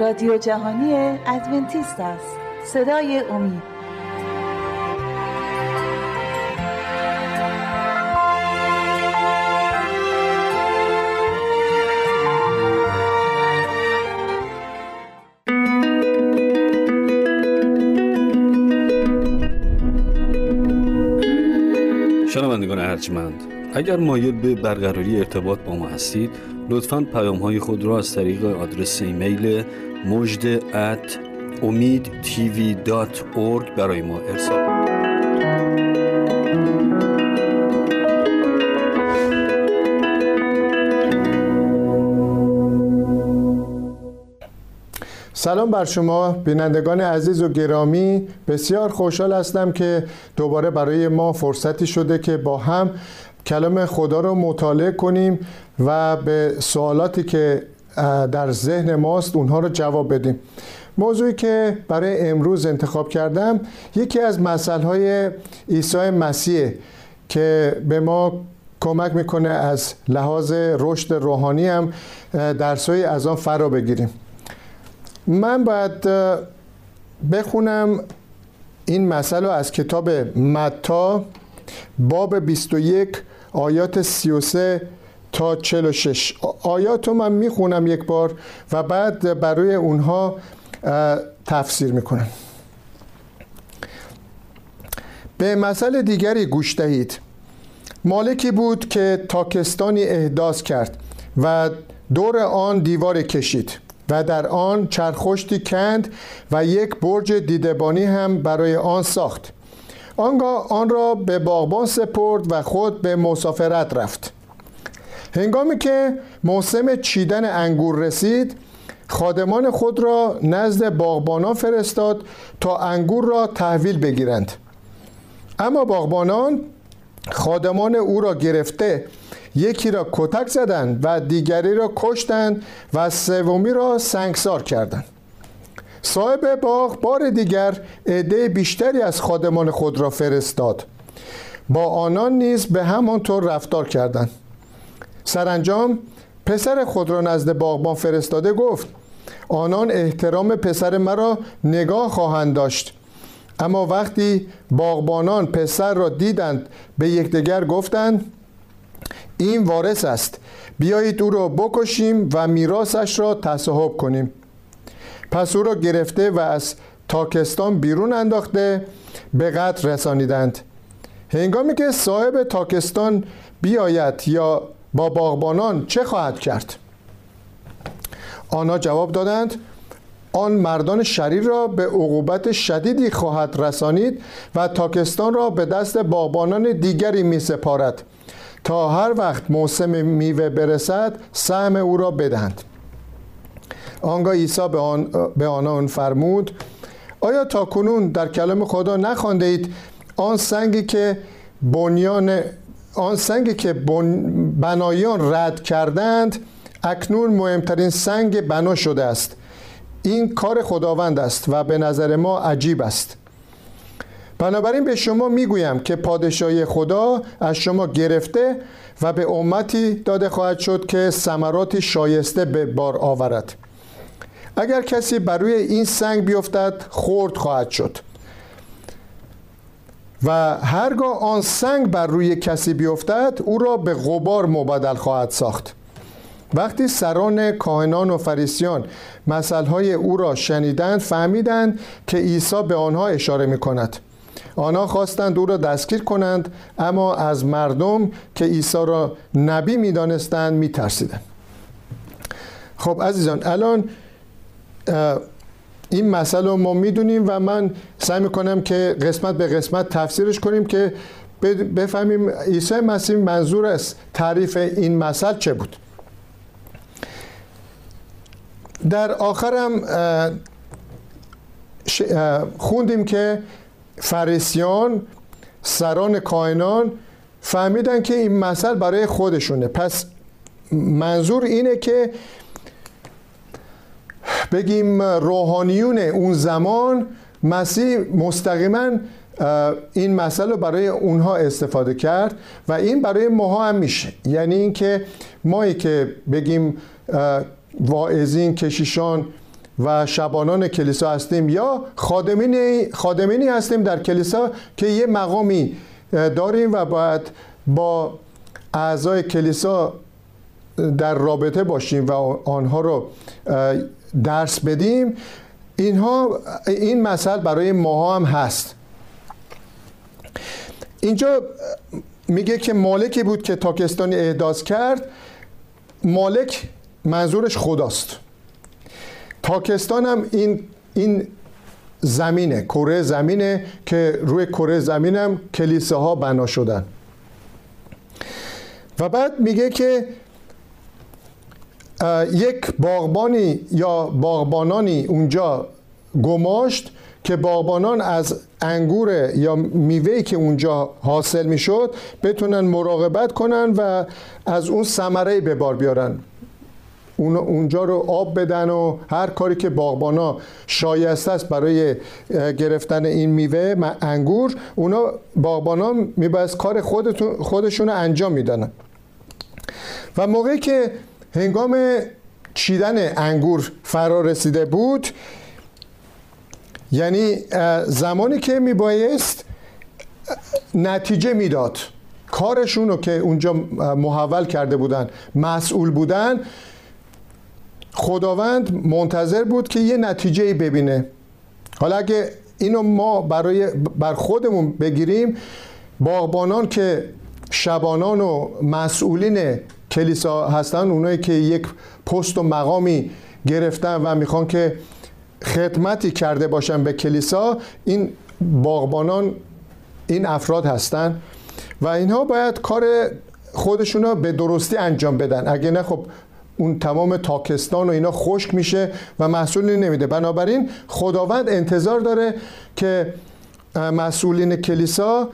رادیو جهانی ادونتیست است. صدای امید. شنوندگان ارجمند اگر مایل به برقراری ارتباط با ما هستید لطفا پیام های خود را از طریق آدرس ایمیل مجد ات امید برای ما ارسال سلام بر شما بینندگان عزیز و گرامی. بسیار خوشحال هستم که دوباره برای ما فرصتی شده که با هم کلام خدا رو مطالعه کنیم و به سوالاتی که در ذهن ماست اونها رو جواب بدیم. موضوعی که برای امروز انتخاب کردم یکی از مسئله های عیسی مسیح که به ما کمک می‌کنه از لحاظ رشد روحانی هم درسایی از آن فرا بگیریم. من باید بخونم این مسئله از کتاب متا باب 21 آیات 33 تا 46 آیات رو من می‌خونم یک بار و بعد برای اونها تفسیر می‌کنم. به مسئله دیگری گوش دهید. مالکی بود که تاکستانی احداث کرد و دور آن دیوار کشید و در آن چرخشتی کند و یک برج دیدبانی هم برای آن ساخت. آنگاه آن را به باغبان سپرد و خود به مسافرت رفت. هنگامی که موسم چیدن انگور رسید خادمان خود را نزد باغبانان فرستاد تا انگور را تحویل بگیرند. اما باغبانان خادمان او را گرفته یکی را کتک زدند و دیگری را کشتند و سومی را سنگسار کردند. صاحب باغ بار دیگر عده بیشتری از خادمان خود را فرستاد. با آنان نیز به همانطور رفتار کردند. سرانجام پسر خود را نزد باغبان فرستاده گفت آنان احترام پسر مرا نگاه خواهند داشت. اما وقتی باغبانان پسر را دیدند به یکدیگر گفتند این وارث است. بیایید او را بکشیم و میراثش را تصاحب کنیم. پس او را گرفته و از تاکستان بیرون انداخته به قتل رسانیدند. هنگامی که صاحب تاکستان بیاید یا با باغبانان چه خواهد کرد؟ آنها جواب دادند آن مردان شریر را به عقوبت شدیدی خواهد رسانید و تاکستان را به دست باغبانان دیگری می سپارد تا هر وقت موسم میوه برسد سهم او را بدهند. آنگاه عیسی به, آن به آنان فرمود آیا تا کنون در کلام خدا نخوانده اید آن سنگی که بنیان آن سنگی که بنایان رد کردند اکنون مهمترین سنگ بنا شده است. این کار خداوند است و به نظر ما عجیب است. بنابراین به شما می‌گویم که پادشاهی خدا از شما گرفته و به امتی داده خواهد شد که ثمرات شایسته به بار آورد. اگر کسی بر روی این سنگ بیفتد خرد خواهد شد. و هرگاه آن سنگ بر روی کسی بیفتد او را به غبار مبادل خواهد ساخت. وقتی سران کاهنان و فریسیان مسئله او را شنیدند فهمیدند که عیسی به آنها اشاره می کند آنها خواستند او را دستگیر کنند اما از مردم که عیسی را نبی می دانستند می ترسیدند خب عزیزان الان این مسئله ما می‌دونیم و من سعی می‌کنم که قسمت به قسمت تفسیرش کنیم که بفهمیم عیسی مسیح منظور است تعریف این مسئله چه بود. در آخرم خوندیم که فریسیان سران کائنان فهمیدن که این مسئله برای خودشونه. پس منظور اینه که بگیم روحانیون اون زمان مسیح مستقیما این مسئله برای اونها استفاده کرد و این برای ماها هم میشه. یعنی اینکه مایی که بگیم واعظین کشیشان و شبانان کلیسا هستیم یا خادمین خادمینی هستیم در کلیسا که یه مقامی داریم و باید با اعضای کلیسا در رابطه باشیم و آنها رو درس بدیم اینها این مسئله برای ما هم هست. اینجا میگه که مالکی بود که تاکستانی احداث کرد. مالک منظورش خداست. تاکستان هم این این زمینه کره زمینه که روی کره زمین هم کلیساها بنا شدن. و بعد میگه که یک باغبانی یا باغبانانی اونجا گماشت که باغبانان از انگور یا میوهی که اونجا حاصل می‌شد بتونن مراقبت کنن و از اون ثمره به بار بیارن. اون اونجا رو آب بدن و هر کاری که باغبانا شایسته است برای گرفتن این میوه انگور اونا باغبانا میباید کار خودشون رو انجام میدن و موقعی که هنگام چیدن انگور فرا رسیده بود یعنی زمانی که میبایست نتیجه می‌داد. کارشون رو که اونجا محول کرده بودن مسئول بودن خداوند منتظر بود که یه نتیجه ببینه. حالا اگه اینو ما برای بر خودمون بگیریم باغبانان که شبانان و مسئولین کلیسا هستن اونایی که یک پست و مقامی گرفتن و می‌خوان که خدمتی کرده باشن به کلیسا این باغبانان این افراد هستن و اینها باید کار خودشون رو به درستی انجام بدن. اگه نه خب اون تمام تاکستان و اینا خشک میشه و محصولی نمیده. بنابراین خداوند انتظار داره که مسئولین کلیسا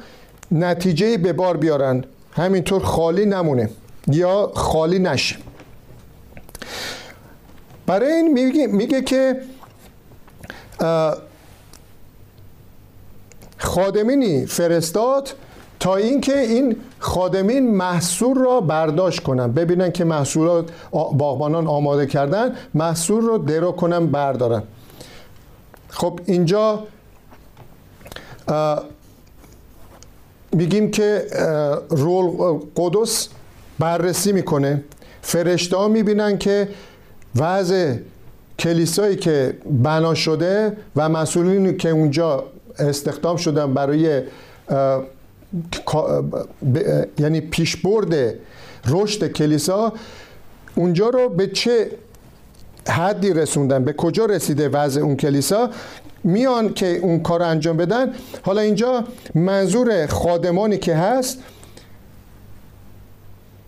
نتیجه به بار بیارن. همینطور خالی نمونه. یا خالی نشه. برای این میگه, میگه که خادمینی فرستاد تا اینکه این خادمین محصول را برداشت کنن. ببینن که محصولات باغبانان آماده کردن محصول رو درو کنن بردارن. خب اینجا میگیم که رول قدس بررسی می‌کنه. فرشته ها می‌بینن که وضع کلیسایی که بنا شده و مسئولینی که اونجا استخدام شدن برای یعنی پیشبرد رشد کلیسا اونجا رو به چه حدی رسوندن؟ به کجا رسیده وضع اون کلیسا؟ میان که اون کار انجام بدن. حالا اینجا منظور خادمانی که هست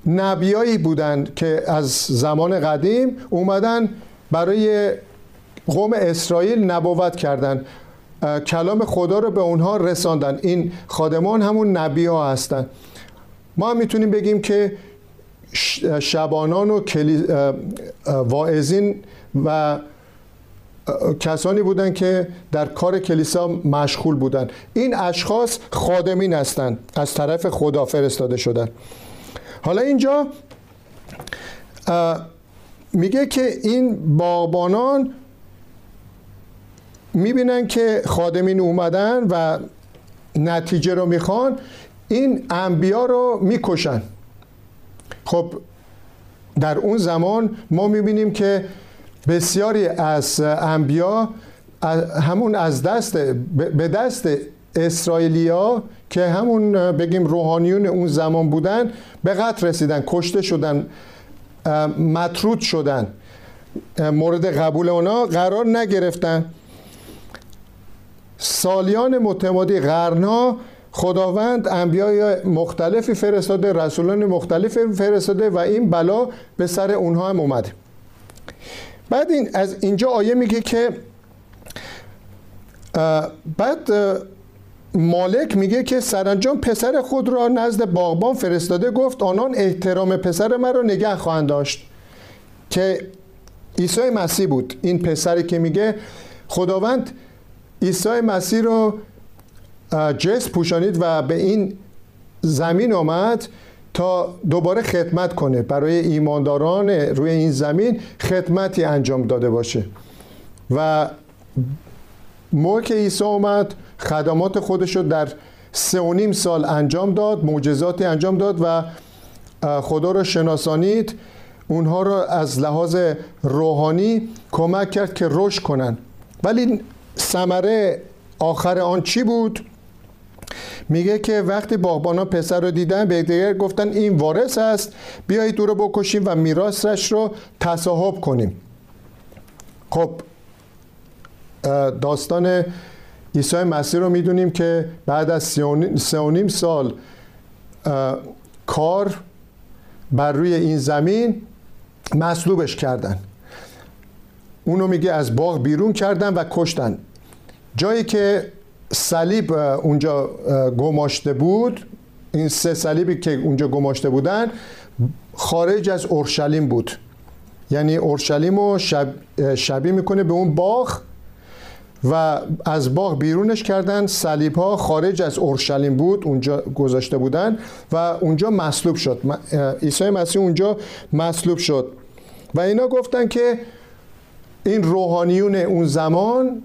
نبیایی بودند که از زمان قدیم اومدن برای قوم اسرائیل نبوت کردند کلام خدا رو به اونها رساندن. این خادمان همون نبی ها هستن. ما هم می‌تونیم بگیم که شبانان و واعظین و کسانی بودند که در کار کلیسا مشغول بودند این اشخاص خادمین هستند از طرف خدا فرستاده شدن. حالا اینجا میگه که این باغبانان می‌بینن که خادمین اومدن و نتیجه رو می‌خوان این انبیا رو می‌کشن. خب در اون زمان ما می‌بینیم که بسیاری از انبیا همون از دست به دست اسرائیلیا که همون بگیم روحانیون اون زمان بودن به قتل رسیدن کشته شدن مطرود شدن. مورد قبول اونا قرار نگرفتن. سالیان متمادی قرنها خداوند انبیای مختلفی فرستاده رسولان مختلفی فرستاده و این بلا به سر اونها هم اومده. بعد این از اینجا آیه میگه که بعد مالک میگه که سرانجام پسر خود را نزد باغبان فرستاده گفت آنان احترام پسر مرا نگه خواهند داشت. که عیسی مسیح بود. این پسری که میگه خداوند عیسی مسیح رو جس پوشانید و به این زمین آمد تا دوباره خدمت کنه. برای ایمانداران روی این زمین خدمتی انجام داده باشه. و موقع که عیسی اومد خدمات خودش رو در سه و نیم سال انجام داد معجزاتی انجام داد و خدا رو شناسانید اونها رو از لحاظ روحانی کمک کرد که رشد کنن. ولی ثمره آخر آن چی بود؟ میگه که وقتی باغبانا پسر رو دیدن به دیگر گفتن این وارث است بیایید او رو بکشیم و میراثش رو تصاحب کنیم. خب داستان عیسی مسیح رو می‌دونیم که بعد از سه و نیم سال کار بر روی این زمین مصلوبش کردن. اونو میگه از باغ بیرون کردن و کشتن. جایی که صلیب اونجا گماشته بود این سه صلیبی که اونجا گماشته بودن خارج از اورشلیم بود. یعنی اورشلیم رو شب، شبیه می‌کنه به اون باغ. و از باغ بیرونش کردن. صلیب ها خارج از اورشلیم بود اونجا گذاشته بودن و اونجا مصلوب شد. عیسی مسیح اونجا مصلوب شد. و اینا گفتن که این روحانیون اون زمان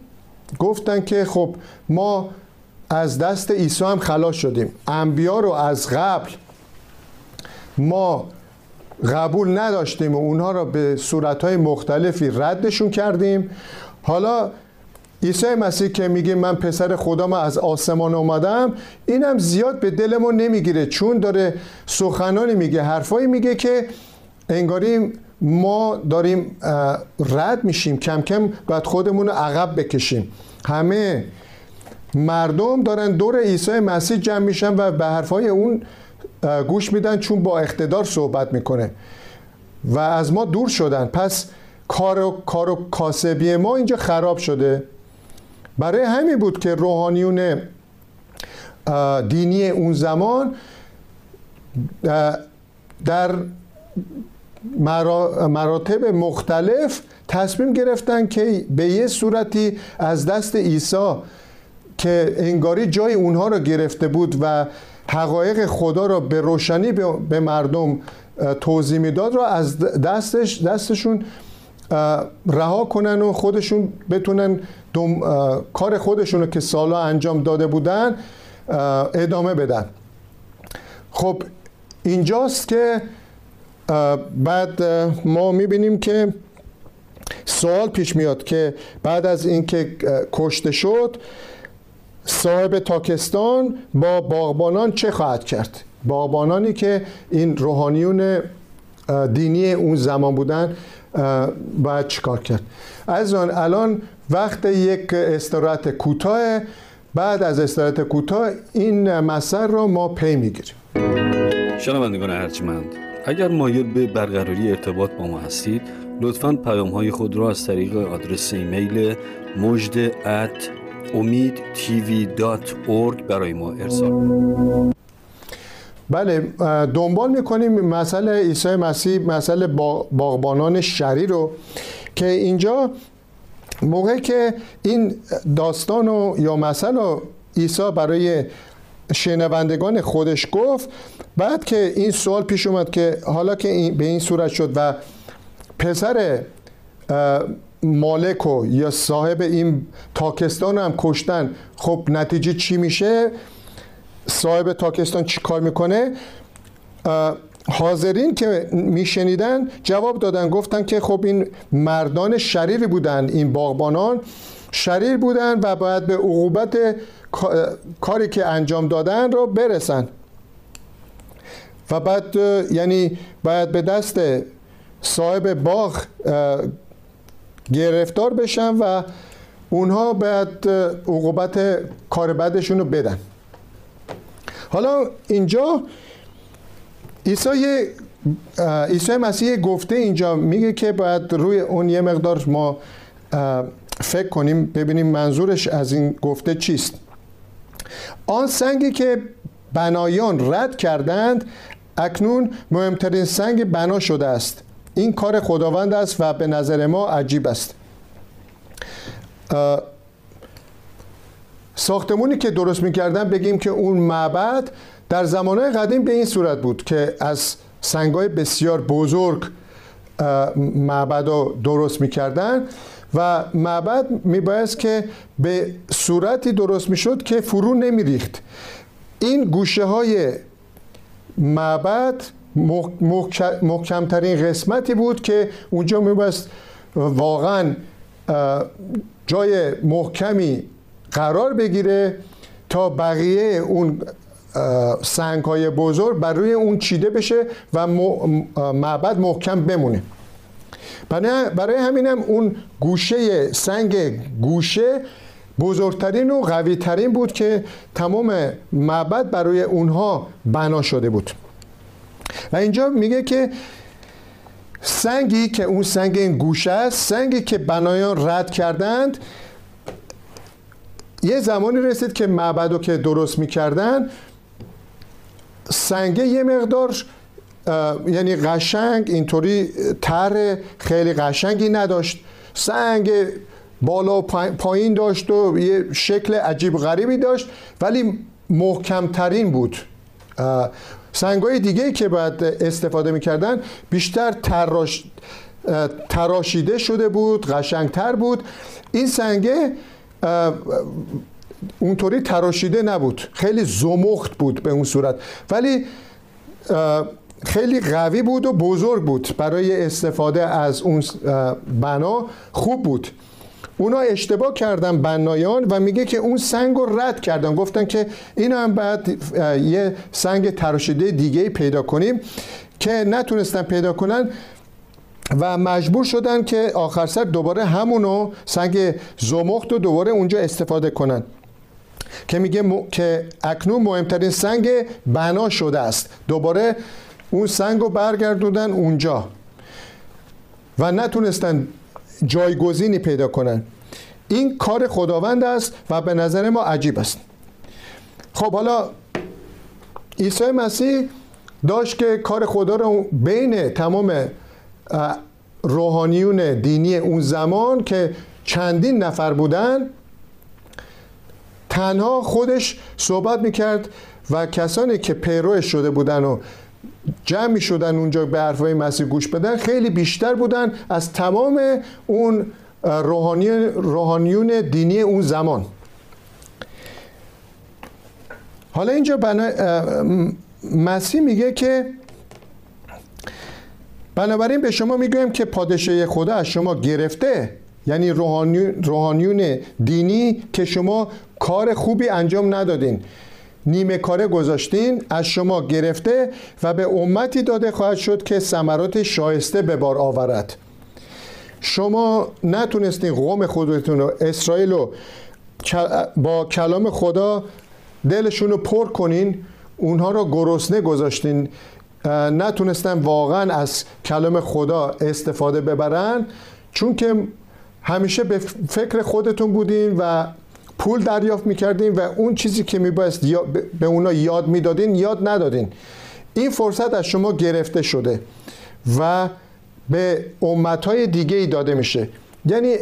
گفتن که خب ما از دست عیسی هم خلاص شدیم. انبیا رو از قبل ما قبول نداشتیم و اونها رو به صورتهای مختلفی ردشون کردیم. حالا عیسی مسیح که میگه من پسر خدام از آسمان اومدم اینم زیاد به دلمون نمی‌گیره. چون داره سخنانی میگه حرفایی میگه که انگاریم ما داریم رد میشیم. کم کم باید خودمون رو عقب بکشیم. همه مردم دارن دور عیسی مسیح جمع میشن و به حرفای اون گوش میدن چون با اقتدار صحبت می‌کنه. و از ما دور شدن. پس کار و, کار و کاسبی ما اینجا خراب شده. برای همین بود که روحانیون دینی اون زمان در مراتب مختلف تصمیم گرفتن که به یه صورتی از دست عیسی که انگاری جای اونها رو گرفته بود و حقایق خدا را به روشنی به مردم توضیح می‌داد را از دستش دستشون رها کنن و خودشون بتونن کار خودشون رو که سالا انجام داده بودن ادامه بدن. خب اینجاست که بعد ما می‌بینیم که سوال پیش میاد که بعد از اینکه کشته شد صاحب تاکستان با باغبانان چه خواهد کرد؟ باغبانانی که این روحانیون دینی اون زمان بودن باید چیکار کرد؟ از آن الان وقت یک استراحت کوتاه. بعد از استراحت کوتاه این مسئله را ما پی می‌گیریم. شنوندگان ارجمند اگر مایل به برقراری ارتباط با ما هستید لطفا پیام های خود را از طریق آدرس ایمیل مجد ات امید برای ما ارسال بله دنبال می‌کنیم مسئله عیسی مسیح مسئله باغبانان شری رو که اینجا موقعی که این داستان و یا مسئله عیسی برای شنوندگان خودش گفت بعد که این سوال پیش اومد که حالا که به این صورت شد و پسر مالک و یا صاحب این تاکستان هم کشتن خب نتیجه چی میشه؟ صاحب تاکستان چی کار می‌کنه؟ حاضرین که میشنیدن جواب دادن گفتن که خب این مردان شریری بودن این باغبانان شریر بودن و باید به عقوبت کاری که انجام دادن رو برسن. و بعد یعنی باید به دست صاحب باغ گرفتار بشن و اونها باید عقوبت کار بدشون رو بدن. حالا اینجا عیسی عیسی مسیح گفته اینجا میگه که باید روی اون یه مقدار ما فکر کنیم ببینیم منظورش از این گفته چیست. آن سنگی که بنایان رد کردند اکنون مهمترین سنگ بنا شده است. این کار خداوند است و به نظر ما عجیب است. ساختمونی که درست می‌کردن بگیم که اون معبد در زمانهای قدیم به این صورت بود که از سنگای بسیار بزرگ معبد رو درست می‌کردن و معبد میبایست که به صورتی درست می‌شد که فرو نمیریخت. این گوشه های معبد محکمترین قسمتی بود که اونجا میبایست واقعا جای محکمی قرار بگیره تا بقیه اون سنگ های بزرگ بر روی اون چیده بشه و معبد محکم بمونه. برای همینم اون گوشه سنگ گوشه بزرگترین و قویترین بود که تمام معبد برای اونها بنا شده بود. و اینجا میگه که سنگی که اون سنگ این گوشه است سنگی که بنایان رد کردند یه زمانی رسید که معبد رو که درست می‌کردن سنگه یه مقدار یعنی قشنگ اینطوری تر خیلی قشنگی نداشت. سنگ بالا و پایین داشت و یه شکل عجیب غریبی داشت ولی محکمترین بود. سنگ های دیگه که باید استفاده می‌کردن بیشتر تراش تراشیده شده بود قشنگتر بود. این سنگه اونطوری تراشیده نبود. خیلی زمخت بود به اون صورت. ولی خیلی قوی بود و بزرگ بود. برای استفاده از اون بنا خوب بود. اونا اشتباه کردن بنایان و میگه که اون سنگ رو رد کردن. گفتن که این هم بعد یه سنگ تراشیده دیگه پیدا کنیم که نتونستن پیدا کنن. و مجبور شدن که آخر سر دوباره همونو سنگ زمخت رو دوباره اونجا استفاده کنن. که میگه که اکنون مهمترین سنگ بنا شده است. دوباره اون سنگ رو برگردوندن اونجا. و نتونستن جایگزینی پیدا کنن. این کار خداوند است و به نظر ما عجیب است. خب حالا عیسی مسیح داشت که کار خدا رو بین تمام روحانیون دینی اون زمان که چندین نفر بودن تنها خودش صحبت می‌کرد و کسانی که پیروش شده بودن و جمع می اونجا به حرفای مسیح گوش بدن خیلی بیشتر بودن از تمام اون روحانی روحانیون دینی اون زمان. حالا اینجا بنا... مسیح میگه که بنابراین به شما می‌گویم که پادشاهی خدا از شما گرفته یعنی روحانیون دینی که شما کار خوبی انجام ندادین. نیمه کاره گذاشتین از شما گرفته و به امتی داده خواهد شد که ثمرات شایسته به بار آورد. شما نتونستین قوم خودتون رو اسرائیل رو با کلام خدا دلشون رو پر کنین اونها رو گرسنه گذاشتین. نتونستن واقعا از کلام خدا استفاده ببرن چون که همیشه به فکر خودتون بودین و پول دریافت می‌کردین و اون چیزی که میبایست به اونا یاد می‌دادین یاد ندادین. این فرصت از شما گرفته شده و به امتهای دیگه ای داده میشه. یعنی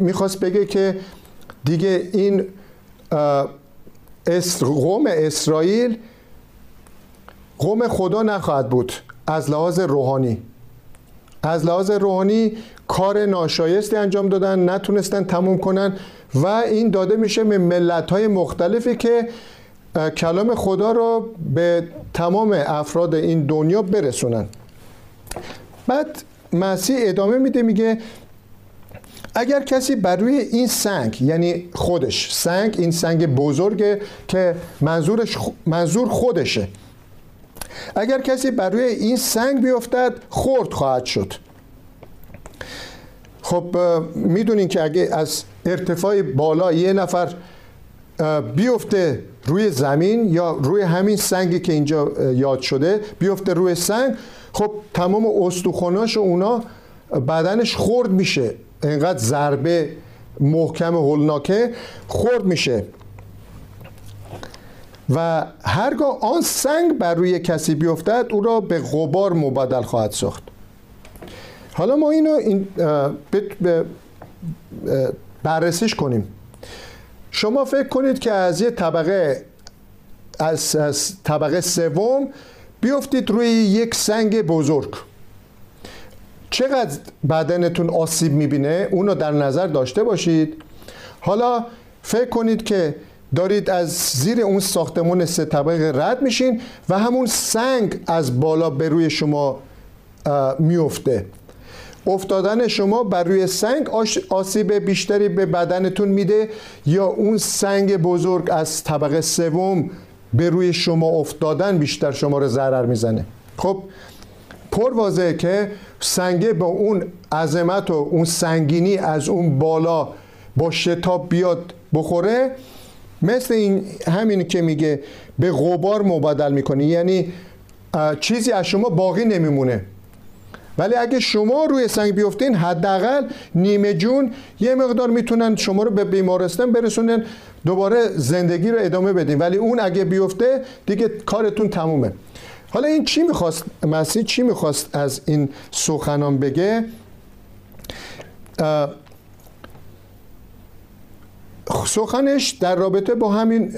می‌خواست بگه که دیگه این قوم اسرائیل قوم خدا نخواهد بود. از لحاظ روحانی. از لحاظ روحانی کار ناشایستی انجام دادن نتونستن تموم کنن و این داده میشه به ملت های مختلفی که کلام خدا رو به تمام افراد این دنیا برسونن. بعد مسیح ادامه میده میگه اگر کسی بر روی این سنگ یعنی خودش سنگ این سنگ بزرگه که منظورش منظور خودشه اگر کسی بر روی این سنگ بیفتد خورد خواهد شد. خب می‌دونین که اگه از ارتفاع بالا یه نفر بیفته روی زمین یا روی همین سنگی که اینجا یاد شده بیفته روی سنگ خب تمام استخوناش و اونا بدنش خورد میشه. اینقدر ضربه محکم هولناکه خورد میشه. و هرگاه آن سنگ بر روی کسی بیفتد او را به غبار مبادل خواهد ساخت. حالا ما اینو این بررسیش کنیم. شما فکر کنید که از یه طبقه از, از طبقه سوم بیفتید روی یک سنگ بزرگ. چقدر بدنتون آسیب می‌بینه؟ اونو در نظر داشته باشید. حالا فکر کنید که دارید از زیر اون ساختمون سه طبقه رد میشین و همون سنگ از بالا به روی شما میفته. افتادن شما بر روی سنگ آسیب بیشتری به بدنتون میده یا اون سنگ بزرگ از طبقه سوم به روی شما افتادن بیشتر شما رو ضرر می‌زنه. خب پر واضحه که سنگه با اون عظمت و اون سنگینی از اون بالا با شتاب بیاد بخوره مثل این همین که میگه به غبار مبادل می‌کنه یعنی چیزی از شما باقی نمیمونه. ولی اگه شما روی سنگ بیفتین حداقل نیمه جون یه مقدار می‌تونن شما رو به بیمارستان برسونن دوباره زندگی رو ادامه بدین. ولی اون اگه بیفته دیگه کارتون تمومه. حالا این چی می‌خواست؟ مسیح چی می‌خواست از این سخنان بگه؟ سخنش در رابطه با همین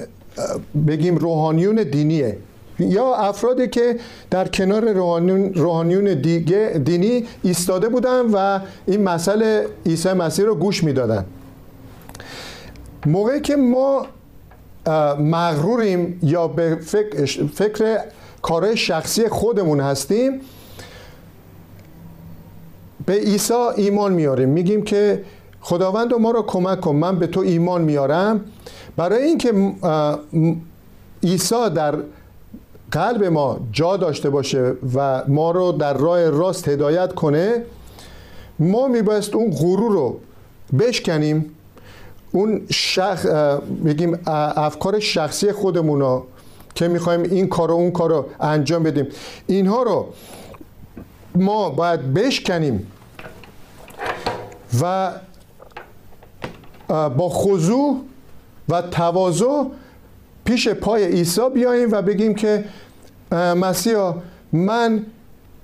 بگیم روحانیون دینیه. یا افرادی که در کنار روحانیون, روحانیون دیگه دینی ایستاده بودن و این مسئله عیسی مسیح رو گوش می‌دادن. موقعی که ما مغروریم یا به فکر, فکر کارهای شخصی خودمون هستیم به عیسی ایمان میاریم. میگیم که خداوند ما را کمک کن. من به تو ایمان میارم. برای اینکه عیسی در قلب ما جا داشته باشه و ما رو در راه راست هدایت کنه ما میبایست اون غرور رو بشکنیم. اون شخ... بگیم افکار شخصی خودمون رو که می‌خوایم این کار و اون کار رو انجام بدیم. اینها رو ما باید بشکنیم. و با خضوع و تواضع پیش پای عیسی بیاییم و بگیم که مسیحا من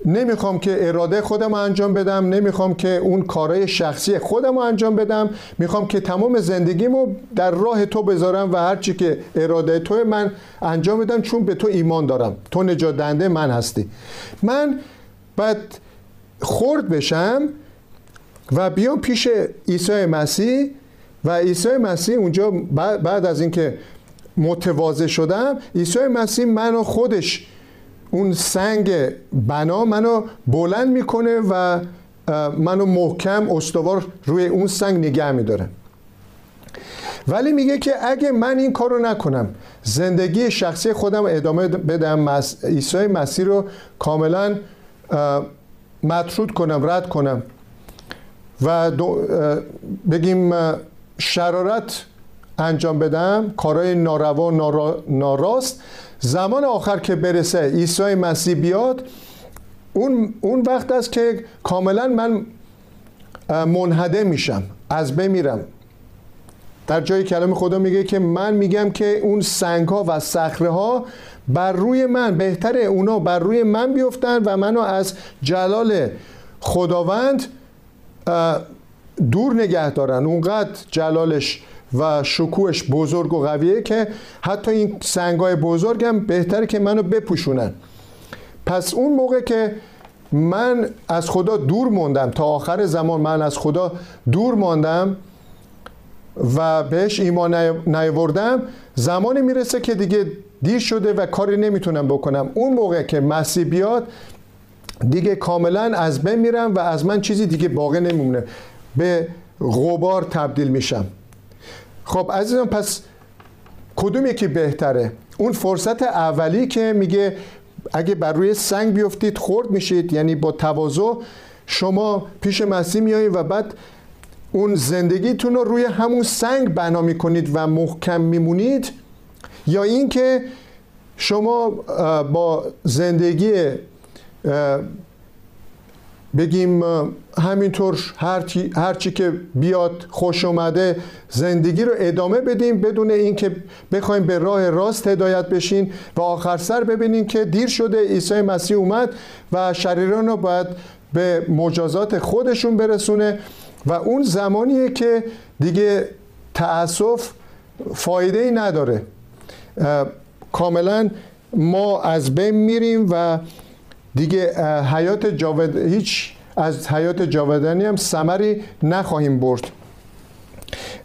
نمی‌خوام که اراده خودم انجام بدم نمی‌خوام که اون کارهای شخصی خودم انجام بدم می‌خوام که تمام زندگیمو در راه تو بذارم و هرچی که اراده تو من انجام بدم چون به تو ایمان دارم. تو نجات دهنده من هستی. من باید خورد بشم و بیام پیش عیسی مسیح و عیسی مسیح اونجا بعد از اینکه متواضع شدم عیسی مسیح منو خودش اون سنگ بنا منو بلند می‌کنه و منو محکم استوار روی اون سنگ نگه میداره. ولی میگه که اگه من این کار رو نکنم زندگی شخصی خودم ادامه بدم عیسی مسیح رو کاملا مطرود کنم رد کنم. و بگیم شرارت انجام بدم کارهای ناروا ناراست. زمان آخر که برسه عیسی مسیح بیاد اون, اون وقت است که کاملا من منحده میشم از بمیرم در جای کلام خدا میگه که من میگم که اون سنگ ها و صخره ها بر روی من بهتره اونا بر روی من بیفتن و منو از جلال خداوند دور نگه دارن. اونقدر جلالش و شکوهش بزرگ و قویه که حتی این سنگای بزرگ هم بهتره که منو بپوشونن. پس اون موقع که من از خدا دور موندم تا آخر زمان من از خدا دور ماندم و بهش ایمان نیوردم زمانی می‌رسه که دیگه دیر شده و کاری نمی‌تونم بکنم. اون موقع که مسیح بیاد دیگه کاملا از بین میرم و از من چیزی دیگه باقی نمیمونه. به غبار تبدیل میشم. خب عزیزان پس کدوم یکی بهتره؟ اون فرصت اولی که میگه اگه بر روی سنگ بیفتید خورد میشید یعنی با تواضع شما پیش مسیح میایید و بعد اون زندگیتون رو روی همون سنگ بنا می‌کنید و محکم میمونید. یا اینکه شما با زندگی بگیم همینطور هرچی, هرچی که بیاد خوش اومده زندگی رو ادامه بدیم بدون اینکه بخوایم به راه راست هدایت بشین و آخر سر ببینیم که دیر شده عیسی مسیح اومد و شریران رو باید به مجازات خودشون برسونه و اون زمانیه که دیگه تأسف فایده ای نداره کاملا ما از بین میریم و دیگه حیات جاود هیچ از حیات جاودانی هم ثمری نخواهیم برد.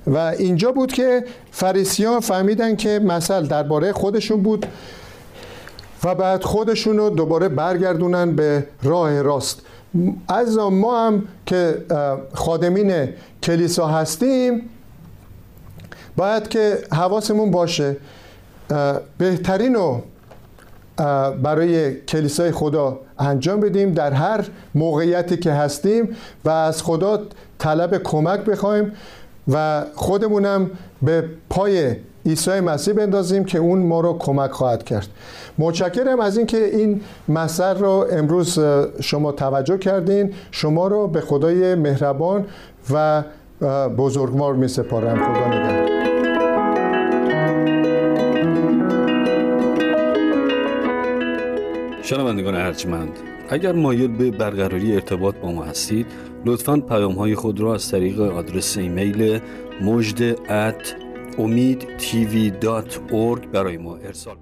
و اینجا بود که فریسیان فهمیدن که مثل درباره خودشون بود و بعد خودشون رو دوباره برگردونن به راه راست. از ما هم که خادمین کلیسا هستیم باید که حواسمون باشه. بهترین رو برای کلیسای خدا انجام بدیم در هر موقعیتی که هستیم و از خدا طلب کمک بخوایم و خودمونم به پای عیسی مسیح بندازیم که اون ما رو کمک خواهد کرد. متشکرم از اینکه این مسئله رو امروز شما توجه کردین. شما رو به خدای مهربان و بزرگوار می سپارم. خدا نگهدار. شنوندگان ارجمند اگر مایل به برقراری ارتباط با ما هستید لطفا پیام های خود را از طریق آدرس ایمیل مجد at برای ما ارسال